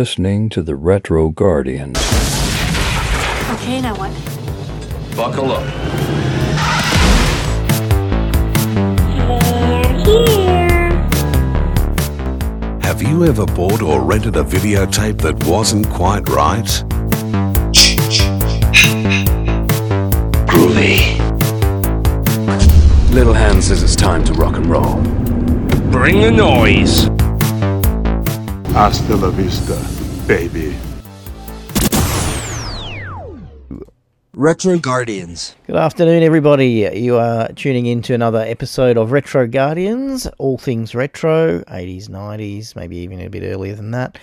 listening to the Retro Guardians. Okay, now what? Buckle up. Have you ever bought or rented a videotape that wasn't quite right? Groovy. Little Hand says it's time to rock and roll. Bring the noise. Hasta la vista, baby. Retro Guardians. Good afternoon, everybody. You are tuning in to another episode of Retro Guardians, all things retro, 80s, 90s, maybe even a bit earlier than that.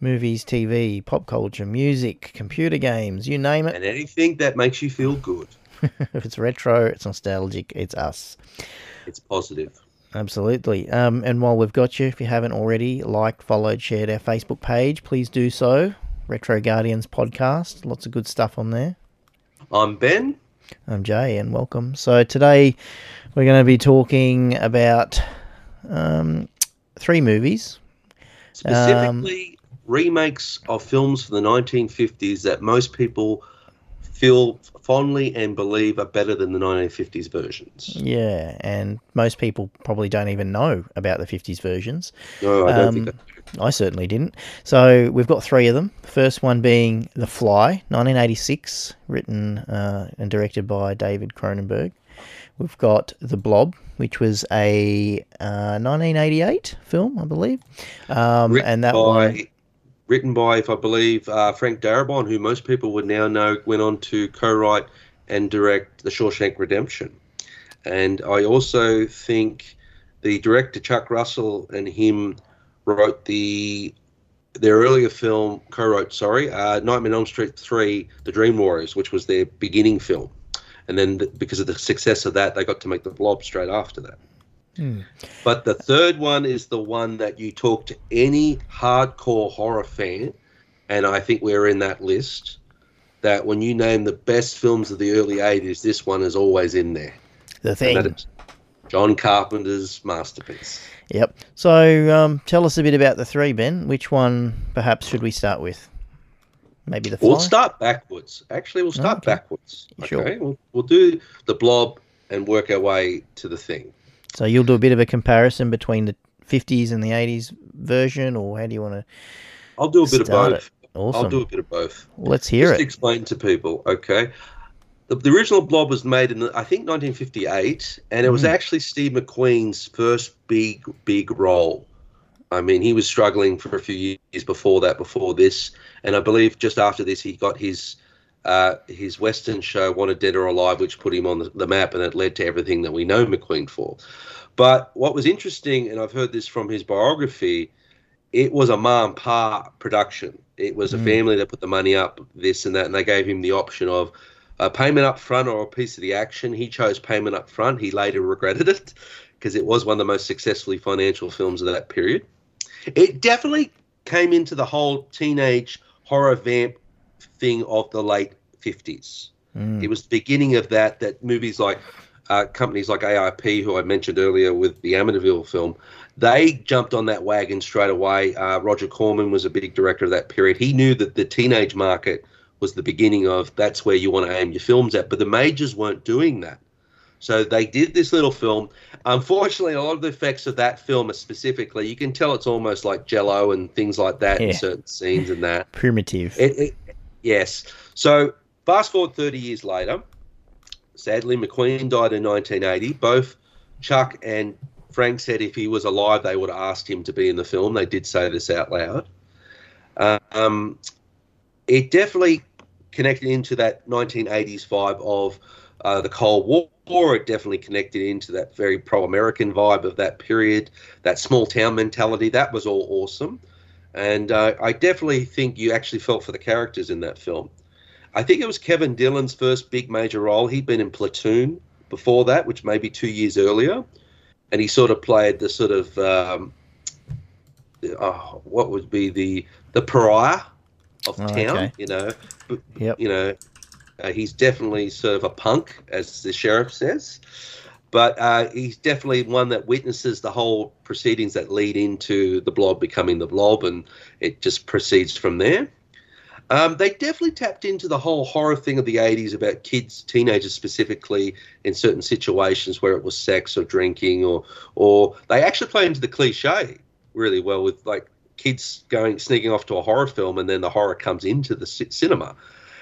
Movies, TV, pop culture, music, computer games, you name it. And anything that makes you feel good. if it's retro, it's nostalgic, it's us. It's positive. Absolutely. Um, and while we've got you, if you haven't already liked, followed, shared our Facebook page, please do so. Retro Guardians podcast. Lots of good stuff on there. I'm Ben. I'm Jay, and welcome. So today we're going to be talking about um, three movies. Specifically, remakes of films from the 1950s that most people feel fondly and believe are better than the 1950s versions. Yeah, and most people probably don't even know about the 50s versions. No, I don't Um, think I I certainly didn't. So we've got three of them. The first one being The Fly, 1986, written uh, and directed by David Cronenberg. We've got The Blob, which was a uh, 1988 film, I believe. Um, written and that by, one, written by, if I believe, uh, Frank Darabont, who most people would now know went on to co-write and direct The Shawshank Redemption. And I also think the director Chuck Russell and him wrote the their earlier film co-wrote sorry uh, Nightmare on Elm Street 3 The Dream Warriors which was their beginning film and then th- because of the success of that they got to make The Blob straight after that but the third one is the one that you talk to any hardcore horror fan, and I think we're in that list. That when you name the best films of the early '80s, this one is always in there. The Thing. John Carpenter's masterpiece. Yep. So um, tell us a bit about the three, Ben. Which one perhaps should we start with? Maybe The Fly? We'll start backwards. Actually, we'll start Okay. backwards. Sure. Okay, we'll, we'll do the Blob and work our way to the thing. So you'll do a bit of a comparison between the 50s and the 80s version, or how do you want to I'll do a bit of both. Awesome. I'll do a bit of both. Let's hear Just it. explain to people, okay? The, the original Blob was made in, I think, 1958, and it was Mm. actually Steve McQueen's first big, big role. I mean, he was struggling for a few years before that, before this, and I believe just after this, he got his uh, his Western show, Wanted Dead or Alive, which put him on the, the map, and it led to everything that we know McQueen for. But what was interesting, and I've heard this from his biography, it was a ma and pa production. It was a Mm. family that put the money up, this and that, and they gave him the option of a payment up front or a piece of the action. He chose payment up front. He later regretted it because it was one of the most successfully financial films of that period. It definitely came into the whole teenage horror vamp thing of the late 50s. Mm. It was the beginning of that, that movies like uh, companies like AIP, who I mentioned earlier with the Amityville film, they jumped on that wagon straight away. Uh, Roger Corman was a big director of that period. He knew that the teenage market was the beginning of that's where you want to aim your films at, but the majors weren't doing that. So they did this little film. Unfortunately, a lot of the effects of that film, are specifically, you can tell it's almost like Jello and things like that in certain scenes and that. Primitive. It, it, yes. So fast forward 30 years later, sadly, McQueen died in 1980. Both Chuck and Frank said if he was alive, they would have asked him to be in the film. They did say this out loud. Um, it definitely connected into that 1980s vibe of uh, the Cold War. It definitely connected into that very pro American vibe of that period, that small town mentality. That was all awesome. And uh, I definitely think you actually felt for the characters in that film. I think it was Kevin Dillon's first big major role. He'd been in Platoon before that, which may be two years earlier. And he sort of played the sort of, um, oh, what would be the the pariah of Oh, town, okay. you know. Yep. You know, uh, he's definitely sort of a punk, as the sheriff says. But uh, he's definitely one that witnesses the whole proceedings that lead into the blob becoming the blob, and it just proceeds from there. Um, they definitely tapped into the whole horror thing of the 80s about kids, teenagers specifically, in certain situations where it was sex or drinking, or or they actually play into the cliche really well with like kids going sneaking off to a horror film and then the horror comes into the ci-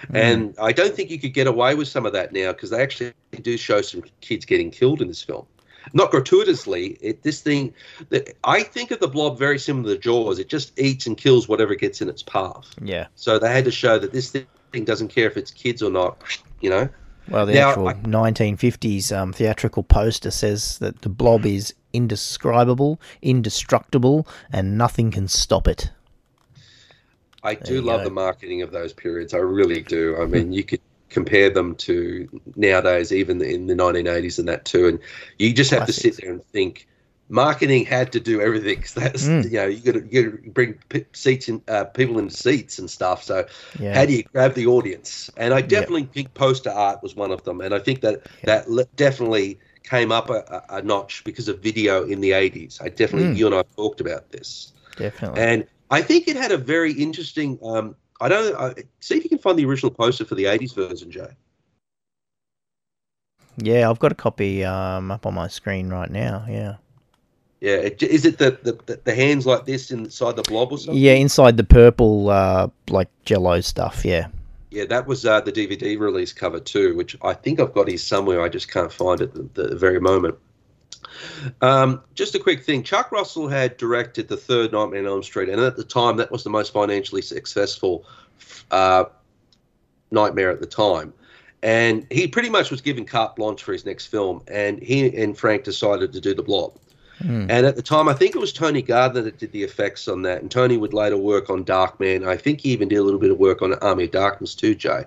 cinema. And I don't think you could get away with some of that now because they actually do show some kids getting killed in this film. Not gratuitously. It, this thing, that I think of the blob very similar to Jaws. It just eats and kills whatever gets in its path. Yeah. So they had to show that this thing doesn't care if it's kids or not. You know. Well, the Now, actual I- 1950s um, theatrical poster says that the blob is indescribable, indestructible, and nothing can stop it. I do love go. the marketing of those periods. I really do. I mean, you could compare them to nowadays, even in the 1980s and that too. And you just have to sit there and think. Marketing had to do everything. 'cause that's Mm. you know you got to you got to bring p- seats in uh, people into seats and stuff. So Yeah. how do you grab the audience? And I definitely think poster art was one of them. And I think that that definitely came up a, a, a notch because of video in the 80s. I definitely Mm. you and I talked about this. Definitely. And I think it had a very interesting. Um, I don't I, see if you can find the original poster for the '80s version, Jay. yeah, I've got a copy um, up on my screen right now. Yeah. Yeah, it, is it the, the the hands like this inside the blob or something? Yeah, inside the purple, uh, like jello stuff. Yeah. Yeah, that was uh, the DVD release cover too, which I think I've got here somewhere. I just can't find it at the, the very moment. Um, just a quick thing: Chuck Russell had directed the third Nightmare on Elm Street, and at the time, that was the most financially successful uh, Nightmare at the time. And he pretty much was given carte blanche for his next film, and he and Frank decided to do the Blob. Hmm. And at the time, I think it was Tony Gardner that did the effects on that. And Tony would later work on Darkman. I think he even did a little bit of work on Army of Darkness too, Jay.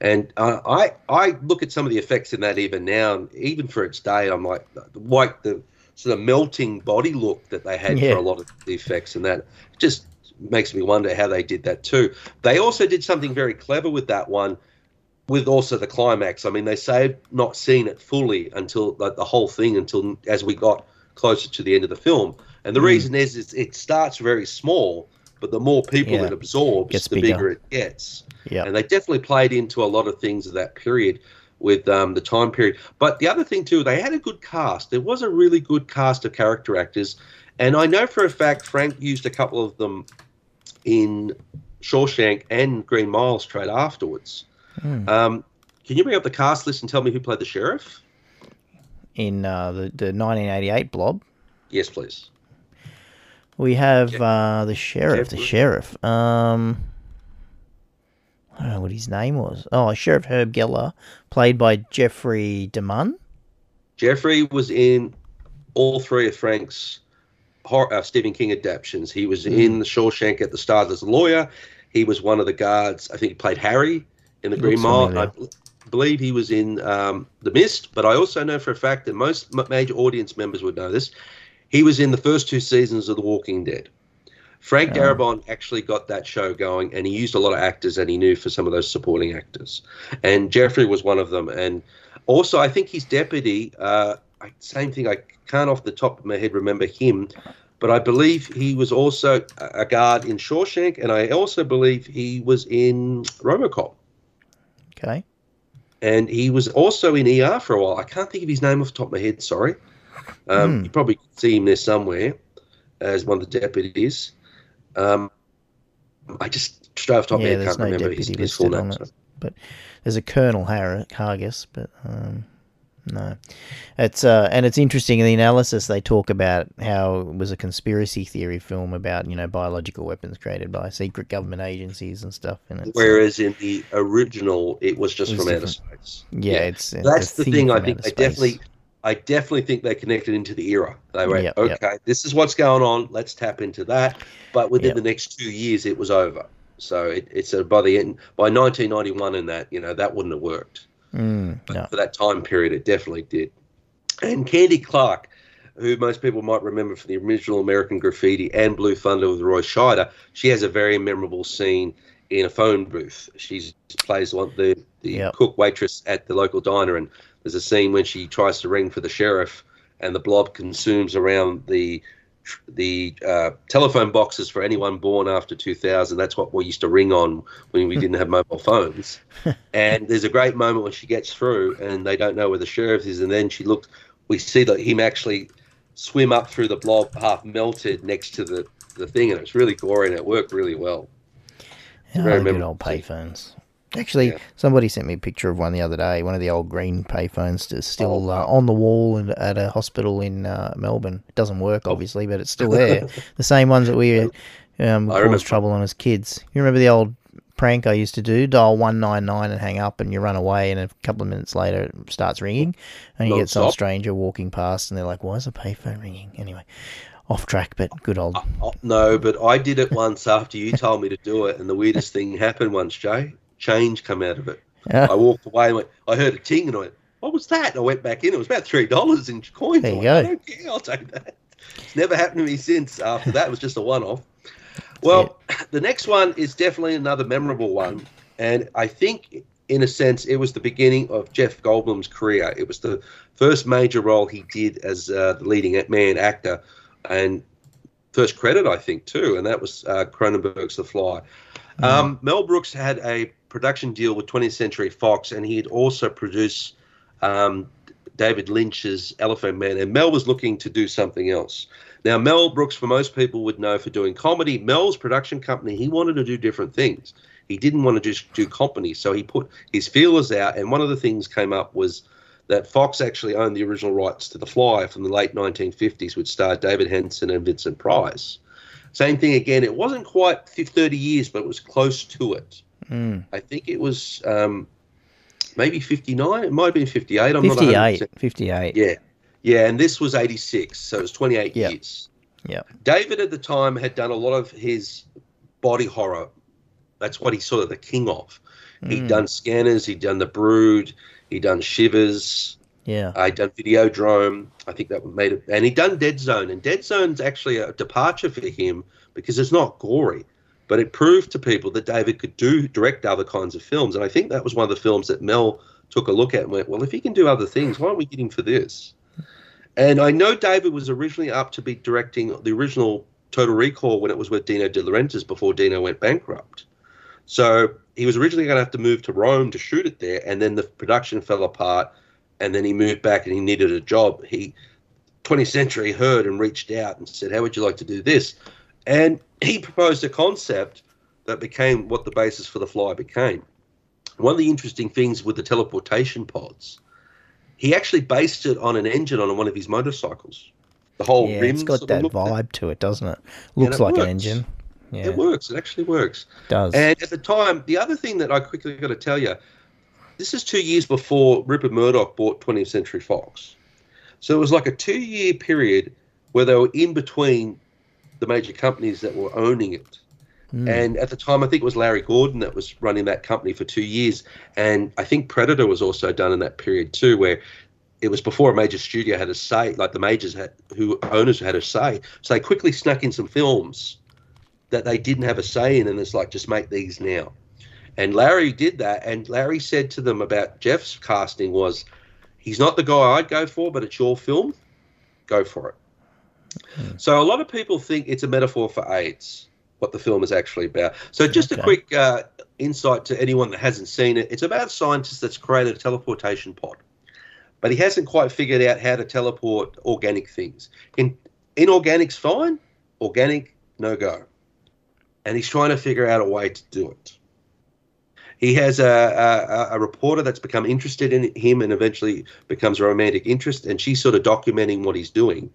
And uh, I I look at some of the effects in that even now, and even for its day, I'm like, like the sort of melting body look that they had Yeah. for a lot of the effects, and that just makes me wonder how they did that too. They also did something very clever with that one, with also the climax. I mean, they saved not seeing it fully until like, the whole thing until as we got closer to the end of the film. And the reason is, is it starts very small, but the more people Yeah. it absorbs, Gets the bigger. bigger it gets. Yeah. And they definitely played into a lot of things of that period with um, the time period. But the other thing too, they had a good cast. There was a really good cast of character actors, and I know for a fact Frank used a couple of them in Shawshank and Green Mile straight afterwards. Hmm. Um, can you bring up the cast list and tell me who played the sheriff? In uh, the the 1988 blob, Yes, please. We have uh, the sheriff. The sheriff. Um, I don't know what his name was. Oh, Sheriff Herb Geller, played by Jeffrey DeMunn. Jeffrey was in all three of Frank's hor- uh, Stephen King adaptations. He was in The Shawshank at the start as a lawyer. He was one of the guards. I think he played Harry in The He Green Mile. I believe he was in um, The Mist, but I also know for a fact that most major audience members would know this. He was in the first two seasons of The Walking Dead. Frank Darabont actually got that show going, and he used a lot of actors that he knew for some of those supporting actors. And Jeffrey was one of them. And also, I think his deputy, uh, same thing, I can't off the top of my head remember him, but I believe he was also a a guard in Shawshank, and I also believe he was in Robocop. Okay. And he was also in ER for a while. I can't think of his name off the top of my head, sorry. Um, Hmm. You probably see him there somewhere as one of the deputies. Um, I just straight off top yeah, of can't no remember his, his full name. it, so- but there's a Colonel Har- Hargis, but um, no, it's uh, and it's interesting in the analysis they talk about how it was a conspiracy theory film about you know biological weapons created by secret government agencies and stuff. And it's, uh, Whereas in the original, it was just It was from outer different. space. yeah, it's uh, that's the thing. I think they space. definitely, I definitely think they connected into the era. They went, Yep, yep. okay, this is what's going on. Let's tap into that. But within Yep. the next two years, it was over. So it, it's a, by the end, by 1991, and that you know that wouldn't have worked. Mm, But no. for that time period, it definitely did. And Candy Clark, who most people might remember from the original American Graffiti and Blue Thunder with Roy Scheider, she has a very memorable scene in a phone booth. She plays one the the Yep. cook waitress at the local diner, and there's a scene when she tries to ring for the sheriff, and the blob consumes around the the uh, telephone boxes for anyone born after 2000. That's what we used to ring on when we didn't have mobile phones. and there's a great moment when she gets through, and they don't know where the sheriff is, and then she looks. We see that him actually swim up through the blob, half melted next to the the thing, and it's really gory, and it worked really well. Oh, very good memorable old payphones. Actually, Yeah. somebody sent me a picture of one the other day. One of the old green payphones is still Oh, uh, on the wall in, at a hospital in uh, Melbourne. It doesn't work, Oh. obviously, but it's still there. the same ones that we um, caused trouble on as kids. You remember the old prank I used to do? Dial one nine nine and hang up, and you run away, and a couple of minutes later it starts ringing, and you get some Non-stop? stranger walking past, and they're like, "Why is a payphone ringing?" Anyway, off track, but good old. Oh, no, but I did it once after you told me to do it, and the weirdest thing happened once, Jay. Change come out of it. I walked away and went, I heard a ting and I went, what was that? And I went back in. It was about three dollars in coins. There I you went, go. I don't care. I'll take that. It's never happened to me since. After that, it was just a one-off. Well, the next one is definitely another memorable one, and I think, in a sense, it was the beginning of Jeff Goldblum's career. It was the first major role he did as uh, the leading man actor, and first credit, I think, too, and that was uh, Cronenberg's The Fly. Um, Mel Brooks had a production deal with 20th Century Fox, and he had also produced um, David Lynch's Elephant Man, and Mel was looking to do something else. Now, Mel Brooks, for most people, would know for doing comedy. Mel's production company, he wanted to do different things. He didn't want to just do comedy, so he put his feelers out, and one of the things came up was that Fox actually owned the original rights to The Fly from the late 1950s, which starred David Hedison and Vincent Price. Same thing again. It wasn't quite 30 years, but it was close to it. Mm. I think it was um, maybe 59. It might have been 58. I'm not 58. 100%. 58. Yeah. Yeah. And this was 86. So it was 28 Yeah. years. Yeah. David at the time had done a lot of his body horror. That's what he's sort of the king of. He'd Mm. done Scanners, he'd done The Brood, he'd done Shivers, Yeah. I'd done Videodrome. I think that made it. And he'd done Dead Zone. And Dead Zone's actually a departure for him because it's not gory. But it proved to people that David could do direct other kinds of films. And I think that was one of the films that Mel took a look at and went, well, if he can do other things, why aren't we getting for this? And I know David was originally up to be directing the original Total Recall when it was with Dino De Laurentiis before Dino went bankrupt. So he was originally going to have to move to Rome to shoot it there, and then the production fell apart, and then he moved back and he needed a job. He 20th Century heard and reached out and said, "How would you like to do this?" And he proposed a concept that became what the basis for the fly became. One of the interesting things with the teleportation pods, he actually based it on an engine on one of his motorcycles. The whole yeah, it's got that looked at- vibe to it, doesn't it? Looks it like an engine. Yeah, It works. It actually works. does. And at the time, the other thing that I quickly got to tell you, this is two years before Rupert Murdoch bought 20th Century Fox. So it was like a two year period where they were in between the major companies that were owning it. Mm. And at the time, I think it was Larry Gordon that was running that company for two years. And I think Predator was also done in that period too, where it was before a major studio had a say, like the majors had, who owners had a say. So they quickly snuck in some films that they didn't have a say in, and it's like, just make these now. And Larry did that, and Larry said to them about Jeff's casting was, he's not the guy I'd go for, but it's your film, go for it. So a lot of people think it's a metaphor for AIDS, what the film is actually about. So just a quick uh, insight to anyone that hasn't seen it: it's about a scientist that's created a teleportation pod, but he hasn't quite figured out how to teleport organic things. In inorganic's fine, organic no go, and he's trying to figure out a way to do it. He has a, a, a reporter that's become interested in him and eventually becomes a romantic interest, and she's sort of documenting what he's doing.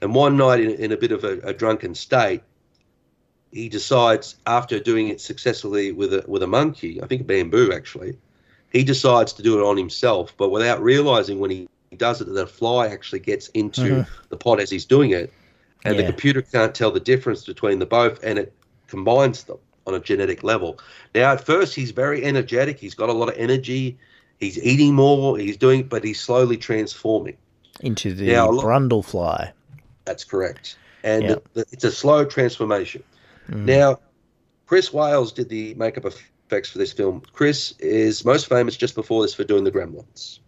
And one night, in, in a bit of a, a drunken state, he decides, after doing it successfully with a with a monkey, I think a bamboo actually, he decides to do it on himself, but without realizing when he does it, that a fly actually gets into mm-hmm. the pot as he's doing it, and the computer can't tell the difference between the both, and it combines them on a genetic level. Now, at first, he's very energetic. He's got a lot of energy. He's eating more. He's doing, but he's slowly transforming. Into the Yeah, lot- Brundlefly. That's correct. And Yeah. the, it's a slow transformation. Mm. Now, Chris Walas did the makeup effects for this film. Chris is most famous just before this for doing the Gremlins.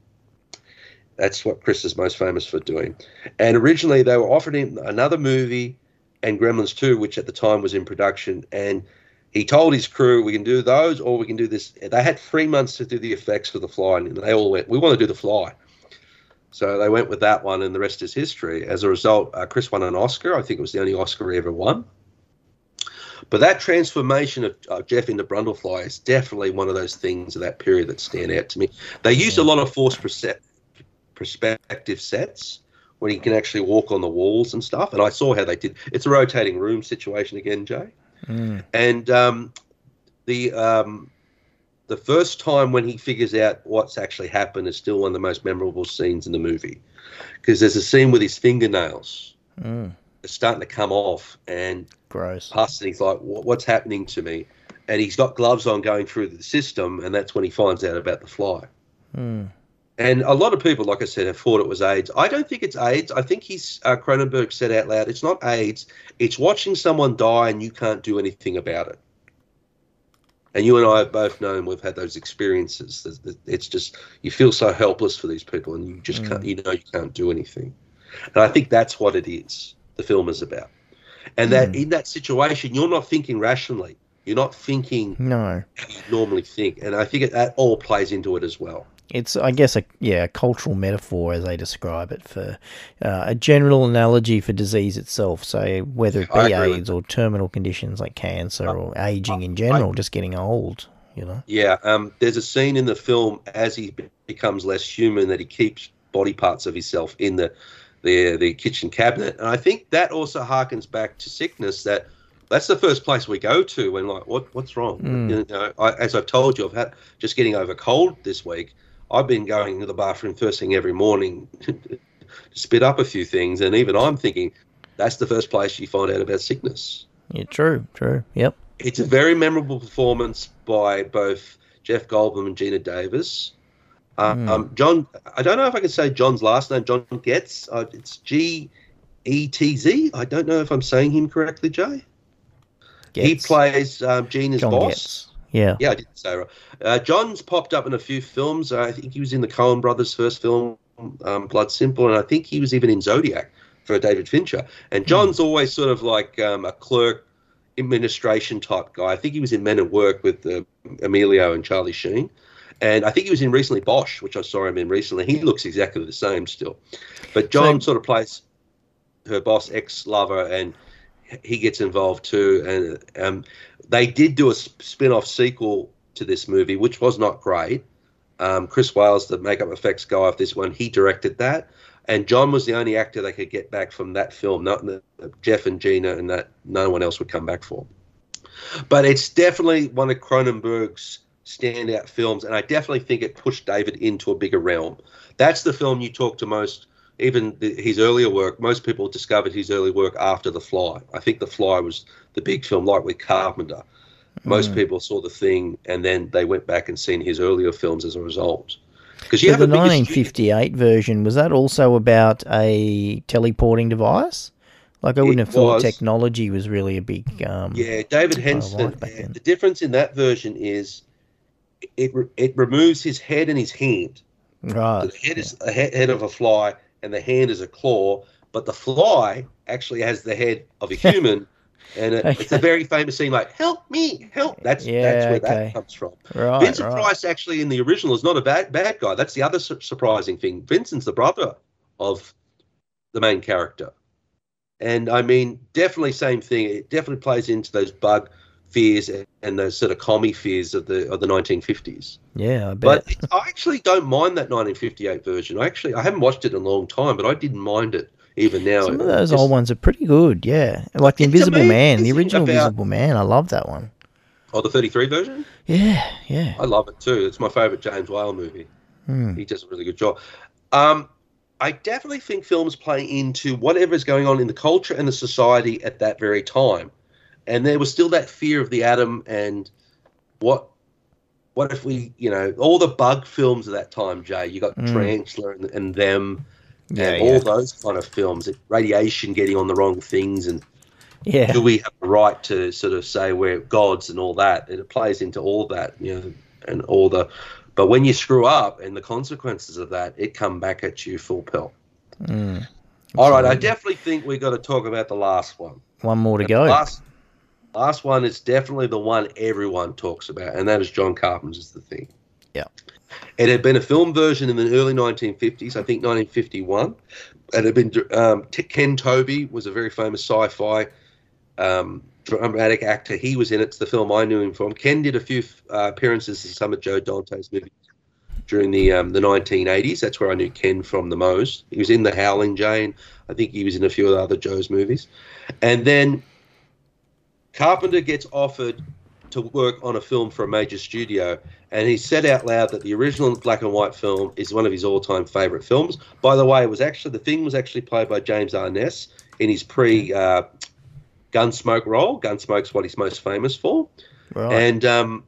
That's what Chris is most famous for doing. And originally they were offering him another movie and Gremlins 2, which at the time was in production. And he told his crew, we can do those or we can do this. They had three months to do the effects for The Fly, and they all went, we want to do The Fly. So they went with that one, and the rest is history. As a result, uh, Chris won an Oscar. I think it was the only Oscar he ever won. But that transformation of, of Jeff into Brundlefly is definitely one of those things of that period that stand out to me. They used a lot of forced perce- perspective sets when he can actually walk on the walls and stuff. And I saw how they did. It's a rotating room situation again, Jay. And um, the um, the first time when he figures out what's actually happened is still one of the most memorable scenes in the movie. Because there's a scene with his fingernails Mm. it's starting to come off and Gross. pus and he's like what's happening to me? And he's got gloves on going through the system and that's when he finds out about the fly. Mm. and a lot of people like i said have thought it was aids. I don't think it's aids. I think he's uh, cronenberg said out loud it's not aids. It's watching someone die and you can't do anything about it and you and I have both known we've had those experiences. It's just you feel so helpless for these people, and you just can't. Mm. You know, you can't do anything. And I think that's what it is. The film is about, and that mm. in that situation, you're not thinking rationally. You're not thinking No. how you normally think, and I think it, that all plays into it as well. It's, I guess, a yeah, a cultural metaphor as they describe it for uh, a general analogy for disease itself. So whether it be AIDS or terminal conditions like cancer or aging in general, just getting old, you know. Yeah, um, there's a scene in the film as he becomes less human that he keeps body parts of himself in the the the kitchen cabinet, and I think that also harkens back to sickness. That that's the first place we go to when like what what's wrong? You know, I, as I've told you, I've had just getting over cold this week. I've been going to the bathroom first thing every morning to spit up a few things, and even I'm thinking that's the first place you find out about sickness Yeah, true, true. Yep. it's a very memorable performance by both Jeff Goldblum and Geena Davis. Uh, Hmm. um, John, I don't know if I can say John's last name. John Getz. Uh, it's G E T Z. I don't know if I'm saying him correctly, Jay. He plays um, Geena's John boss. Getz. Yeah. Yeah, I didn't say right. Uh, John's popped up in a few films. Uh, I think he was in the Coen Brothers' first film, um, Blood Simple, and I think he was even in Zodiac for David Fincher. And John's always sort of like um, a clerk, administration type guy. I think he was in Men at Work with uh, Emilio and Charlie Sheen. And I think he was in recently Bosch, which I saw him in recently. He looks exactly the same still. But John So- sort of plays her boss, ex lover, and he gets involved too. And um, they did do a spin off sequel to this movie, which was not great. Um, Chris Walas, the makeup effects guy of this one, he directed that. And John was the only actor they could get back from that film. Not Jeff and Geena, and that no one else would come back for. But it's definitely one of Cronenberg's standout films, and I definitely think it pushed David into a bigger realm. That's the film you talk to most, even the, his earlier work. Most people discovered his early work after The Fly. I think The Fly was the big film, like with Carpenter. Most people saw The Thing, and then they went back and seen his earlier films as a result. Because you So have the a studio- 1958 version was that also about a teleporting device? Like I wouldn't It have thought was. technology was really a big. Um, Yeah, David Hedison. The difference in that version is it it removes his head and his hand. Right. The head is a he- head of a fly, and the hand is a claw. But the fly actually has the head of a human, and it, it's a very famous scene like "Help me, help!" That's that's where okay. that comes from. Right. Vincent right. Price actually in the original is not a bad bad guy. That's the other su- surprising thing. Vincent's the brother of the main character, and I mean, definitely same thing. It definitely plays into those bug fears and, those sort of commie fears of the of the 1950s. Yeah, I bet. But I actually don't mind that 1958 version. I actually I haven't watched it in a long time, but I didn't mind it even now. Some of those It's- old ones are pretty good. Yeah, like the Invisible Man, the original about- Invisible Man. I love that one. Oh, the 33 version. Yeah, yeah. I love it too. It's my favorite James Whale movie. Hmm. He does a really good job. Um, I definitely think films play into whatever is going on in the culture and the society at that very time. And there was still that fear of the atom and what what if we, you know, all the bug films of that time, Jay, you got Mm. Tarantula and, and them Yeah, and yeah. all those kind of films, radiation getting on the wrong things and Yeah. do we have a right to sort of say we're gods and all that? It plays into all that, you know, and all the. But when you screw up and the consequences of that, it come back at you full pelt. Mm. All right, I definitely think we've got to talk about the last one. One more to And go. Last, last one is definitely the one everyone talks about, and that is John Carpenter's The Thing. Yeah. It had been a film version in the early 1950s, I think 1951. It had been um, Ken Tobey was a very famous sci-fi um, dramatic actor. He was in it. It's the film I knew him from. Ken did a few uh, appearances in some of Joe Dante's movies during the um, the 1980s. That's where I knew Ken from the most. He was in The Howling Jane. I think he was in a few of the other Joe's movies. And then Carpenter gets offered to work on a film for a major studio, and he said out loud that the original black and white film is one of his all-time favorite films. By the way, it was actually the thing was actually played by James Arness in his pre uh, Gunsmoke role. Gunsmoke's what he's most famous for, Right. and um,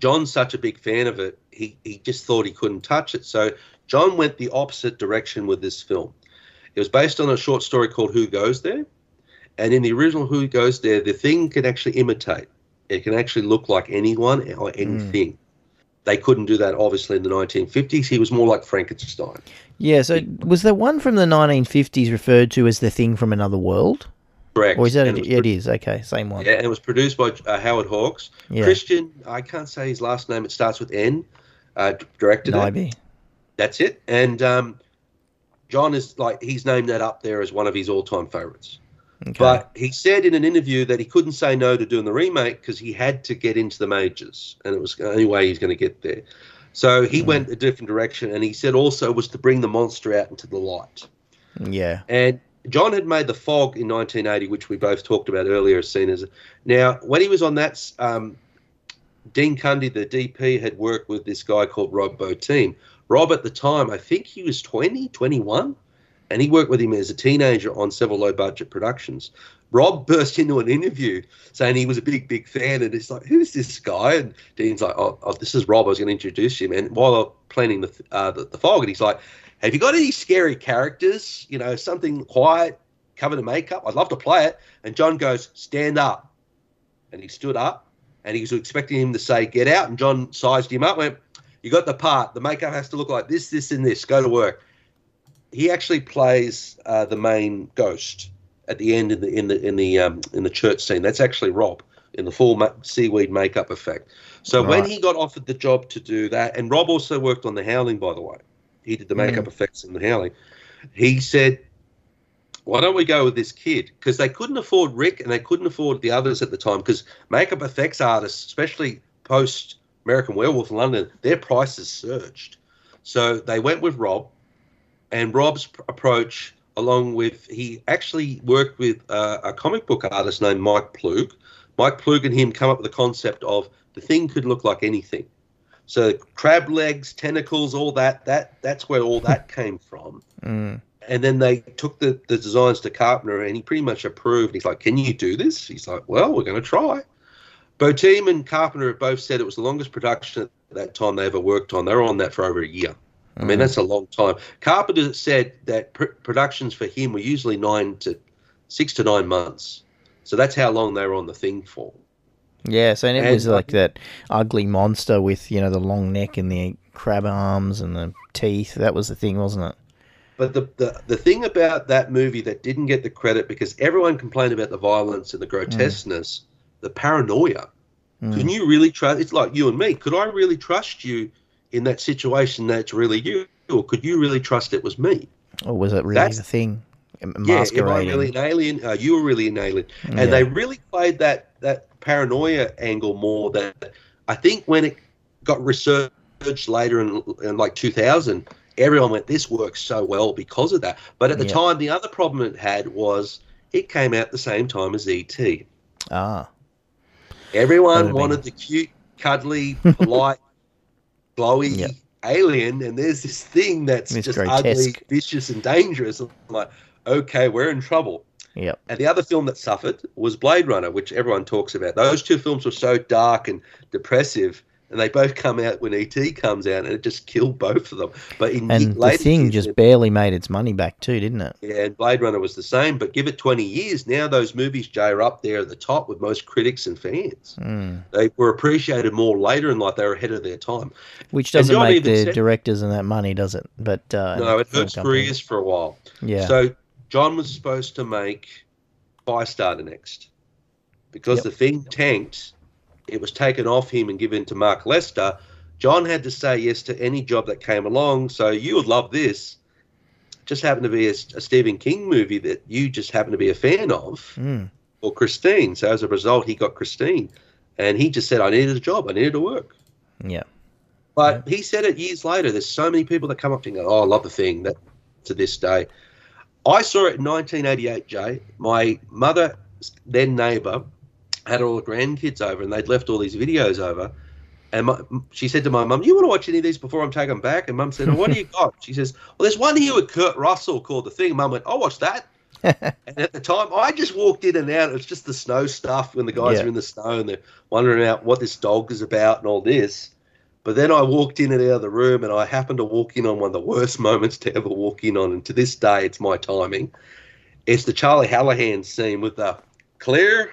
John's such a big fan of it, he he just thought he couldn't touch it. So John went the opposite direction with this film. It was based on a short story called Who Goes There, and in the original Who Goes There, the thing can actually imitate. It can actually look like anyone or anything. They couldn't do that, obviously, in the 1950s. He was more like Frankenstein. yeah. So was the one from the 1950s referred to as the thing from another world, Correct. or is that a, it it okay, same one. Yeah, and it was produced by uh, Howard Hawks. Yeah. Christian, I can't say his last name. It starts with N. Uh, directed it. That's it. And um, John is like he's named that up there as one of his all-time favorites. Okay. But he said in an interview that he couldn't say no to doing the remake because he had to get into the majors, and it was the only way he's going to get there. So he went a different direction, and he said also was to bring the monster out into the light. yeah. And John had made The Fog in 1980, which we both talked about earlier, as seen as. Now, when he was on that, um, Dean Cundey, the DP, had worked with this guy called Rob Bottin. Rob, at the time, I think he was 20, 21, and he worked with him as a teenager on several low budget productions. Rob burst into an interview saying he was a big, big fan, and it's like, who's this guy? And Dean's like, oh, oh this is Rob. I was going to introduce him. And while they're planning the, uh, the the fog, and he's like, have you got any scary characters? You know, something quiet, covered in makeup. I'd love to play it. And John goes, stand up, and he stood up, and he was expecting him to say, get out. And John sized him up, went, you got the part. The makeup has to look like this, this, and this. Go to work. He actually plays uh, the main ghost at the end in the in the in the um, in the church scene. That's actually Rob in the full ma- seaweed makeup effect. So when he got offered the job to do that, and Rob also worked on The Howling, by the way. He did the makeup effects in The Howling. He said, "Why don't we go with this kid?" Because they couldn't afford Rick and they couldn't afford the others at the time. Because makeup effects artists, especially post American Werewolf in London, their prices surged. So they went with Rob, and Rob's pr- approach, along with he actually worked with uh, a comic book artist named Mike Ploog. Mike Ploog and him come up with the concept of the thing could look like anything. So crab legs, tentacles, all that. That that's where all that came from. Mm. And then they took the, the designs to Carpenter, and he pretty much approved. He's like, "Can you do this?" He's like, "Well, we're going to try." Bottin and Carpenter have both said it was the longest production at that time they ever worked on. They were on that for over a year. I mean, mm-hmm. that's a long time. Carpenter said that pr- productions for him were usually nine to six to nine months. So that's how long they were on the thing for. Yeah, so and it And- was like that ugly monster with you know the long neck and the crab arms and the teeth. That was the thing, wasn't it? But the, the the thing about that movie that didn't get the credit because everyone complained about the violence and the grotesqueness, mm. the paranoia. Can mm. you really trust? It's like you and me. Could I really trust you in that situation? That's really you, or could you really trust it was me? Or was it really That's- the thing? M- Yeah, am I really an alien? Uh, you were really an alien, and Yeah. they really played that that paranoia angle more. That I think when it got researched later in, in like 2000, everyone went, "This works so well because of that." But at the Yeah. time, the other problem it had was it came out the same time as ET. Ah, Everyone wanted the cute, cuddly, polite, glowy Yep. alien, and there's this thing that's It's just ugly, vicious, and dangerous. I'm like, okay, we're in trouble. yep. And the other film that suffered was Blade Runner, which everyone talks about. Those two films were so dark and depressive and they both come out when ET comes out, and it just killed both of them. But in And the thing just barely made its money back too, didn't it? yeah, and Blade Runner was the same. But give it 20 years, now those movies, Jay, are up there at the top with most critics and fans. Mm. They were appreciated more later in life. They were ahead of their time. Which doesn't make even the said- directors and that money, does it? But uh, no, it hurts careers for a while. Yeah. So John was supposed to make Firestarter next. Because Yep. the thing tanked, it was taken off him and given to Mark Lester. John had to say yes to any job that came along. So you would love this. Just happened to be a, a Stephen King movie that you just happen to be a fan of, Mm. or Christine. So as a result, he got Christine, and he just said, "I needed a job. I needed to work." Yeah. But he said it years later. There's so many people that come up to him and go, "Oh, I love the thing." That to this day, I saw it in 1988. Jay, my mother, then neighbour, had all the grandkids over, and they'd left all these videos over. And my, she said to my mum, "You want to watch any of these before I'm taking them back?" And mum said, oh, "What do you got?" She says, "Well, there's one here with Kurt Russell called The Thing." Mum went, "I'll watch that." and at the time, I just walked in and out. It's just the snow stuff when the guys Yeah. are in the snow and they're wondering out what this dog is about and all this. But then I walked in and out of the room, and I happened to walk in on one of the worst moments to ever walk in on. And to this day, it's my timing. It's the Charlie Hallahan scene with uh, the clear.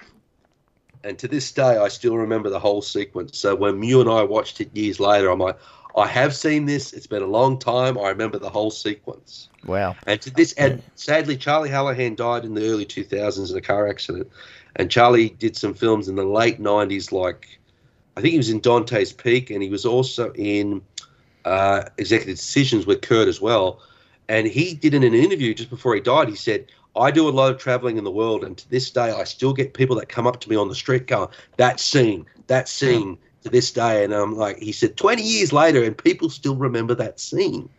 And to this day, I still remember the whole sequence. So when you and I watched it years later, I'm like, I have seen this. It's been a long time. I remember the whole sequence. Wow. And to this, and sadly, Charlie Hallahan died in the early 2000s in a car accident. And Charlie did some films in the late 90s, like I think he was in Dante's Peak, and he was also in uh, Executive Decisions with Kurt as well. And he did in an interview just before he died, he said, I do a lot of traveling in the world, and to this day, I still get people that come up to me on the street going, that scene, that scene, to this day. And I'm like, he said, 20 years later, and people still remember that scene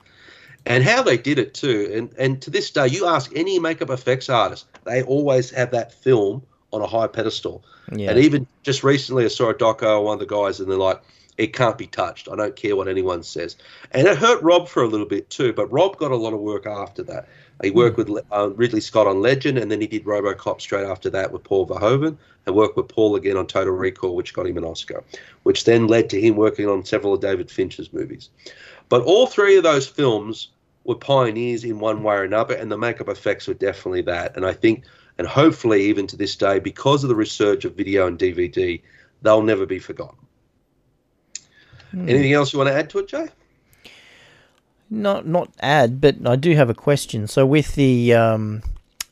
and how they did it too. And and to this day, you ask any makeup effects artist, they always have that film on a high pedestal. Yeah. And even just recently, I saw a doco on one of the guys, and they're like, "It can't be touched. I don't care what anyone says." And it hurt Rob for a little bit too, but Rob got a lot of work after that. He worked with uh, Ridley Scott on Legend, and then he did RoboCop straight after that with Paul Verhoeven, and worked with Paul again on Total Recall, which got him an Oscar, which then led to him working on several of David Fincher's movies. But all three of those films were pioneers in one way or another, and the makeup effects were definitely that. And I think, and hopefully, even to this day, because of the resurge of video and DVD, they'll never be forgotten. Anything else you want to add to it, Jay? Not not add, but I do have a question. So with the um,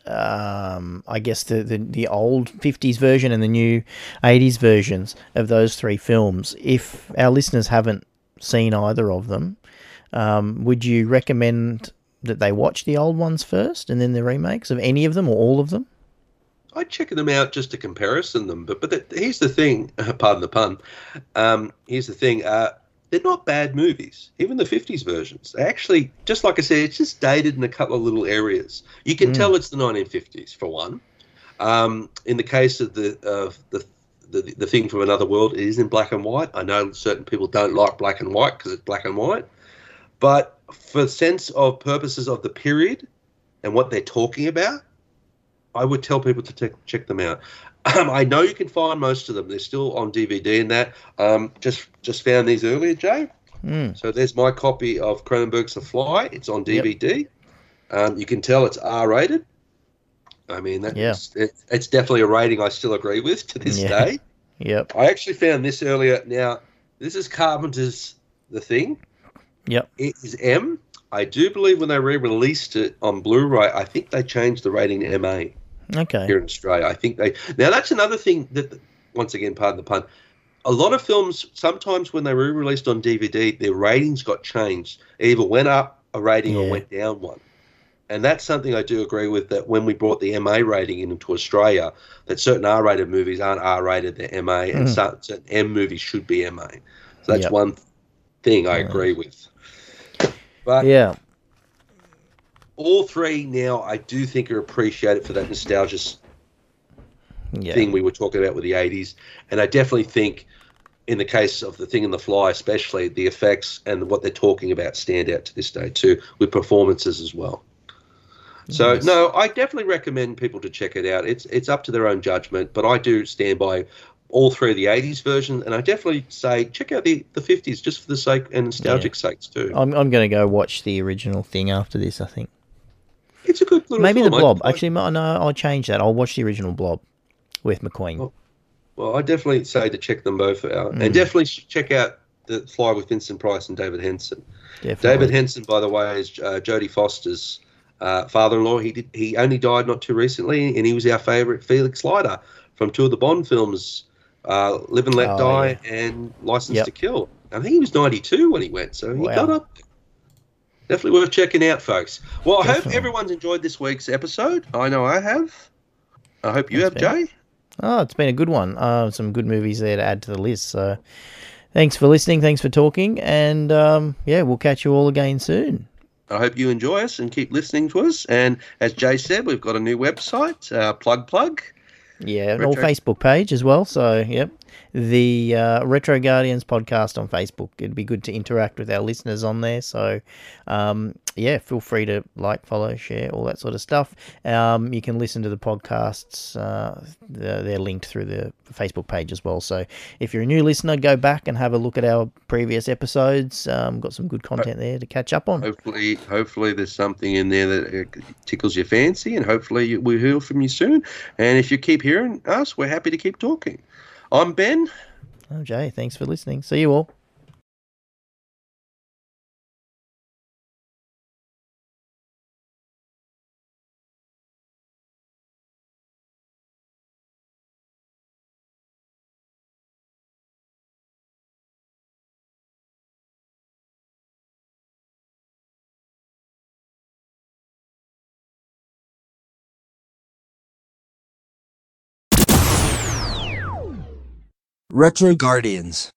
um, I guess the, the the old fifties version and the new eighties versions of those three films, if our listeners haven't seen either of them, um, would you recommend that they watch the old ones first and then the remakes of any of them or all of them? I'd check them out just to comparison them. But but the, here's the thing, pardon the pun. Um, here's the thing. Uh, they're not bad movies. Even the '50s versions. They actually, just like I said, it's just dated in a couple of little areas. You can tell it's the 1950s for one. Um, in the case of the of the the, the thing from another world, it is in black and white. I know certain people don't like black and white because it's black and white, but for sense of purposes of the period and what they're talking about, I would tell people to check check them out. Um, I know you can find most of them. They're still on DVD and that. Um, just just found these earlier, Jay. Mm. So there's my copy of Cronenberg's The Fly. It's on DVD. Um, you can tell it's R rated. I mean, that's, Yeah. it, it's definitely a rating I still agree with to this Yeah. day. Yep. I actually found this earlier. Now, this is Carpenter's The Thing. Yep. It is M. I do believe when they re-released it on Blu-ray, I think they changed the rating to MA Okay. here in Australia. I think they now that's another thing that once again, pardon the pun. A lot of films sometimes when they were released on DVD, their ratings got changed. It either went up a rating or went down one. And that's something I do agree with that when we brought the MA rating into Australia, that certain R rated movies aren't R rated, they're MA, and Mhm. certain certain M movies should be MA. So that's Yep. one thing I agree with. But Yeah. All three now I do think are appreciated for that nostalgia Yeah. thing we were talking about with the 80s. And I definitely think, in the case of The Thing and the Fly, especially, the effects and what they're talking about stand out to this day, too, with performances as well. So, no, I definitely recommend people to check it out. It's it's up to their own judgment, but I do stand by all three of the 80s versions, and I definitely say check out the, the 50s just for the sake and nostalgic sakes too. I'm, I'm going to go watch the original thing after this. I think it's a good little maybe the film. I- Blob. I- Actually, no, I'll change that. I'll watch the original Blob with McQueen. Oh, Well, I definitely say to check them both out, Mm. and definitely check out the Fly with Vincent Price and David Hedison. Definitely. David Hedison, by the way, is uh, Jodie Foster's uh, father-in-law. He did. He only died not too recently, and he was our favourite Felix Leiter from two of the Bond films, uh, Live and Let Oh, Die and License Yep. to Kill. I think he was 92 when he went, so he Wow. got up. Definitely worth checking out, folks. Well, I hope everyone's enjoyed this week's episode. I know I have. I hope you Thanks, have, Ben. Jay. Oh, it's been a good one. Uh, some good movies there to add to the list. So, thanks for listening. Thanks for talking, and um, yeah, we'll catch you all again soon. I hope you enjoy us and keep listening to us. And as Jay said, we've got a new website, uh, plug plug. Yeah, an old Facebook page as well. So, yep, the uh, Retro Guardians podcast on Facebook. It'd be good to interact with our listeners on there. So, um, yeah, feel free to like, follow, share, all that sort of stuff. Um, you can listen to the podcasts. Uh, they're, linked through the Facebook page as well. So, if you're a new listener, go back and have a look at our previous episodes. Um, got some good content there to catch up on. Hopefully, hopefully there's something in there that uh, tickles your fancy, and hopefully we'll hear from you soon. And if you keep hearing us, we're happy to keep talking. I'm Ben. Oh, Jay, thanks for listening. See you all. Retro Guardians.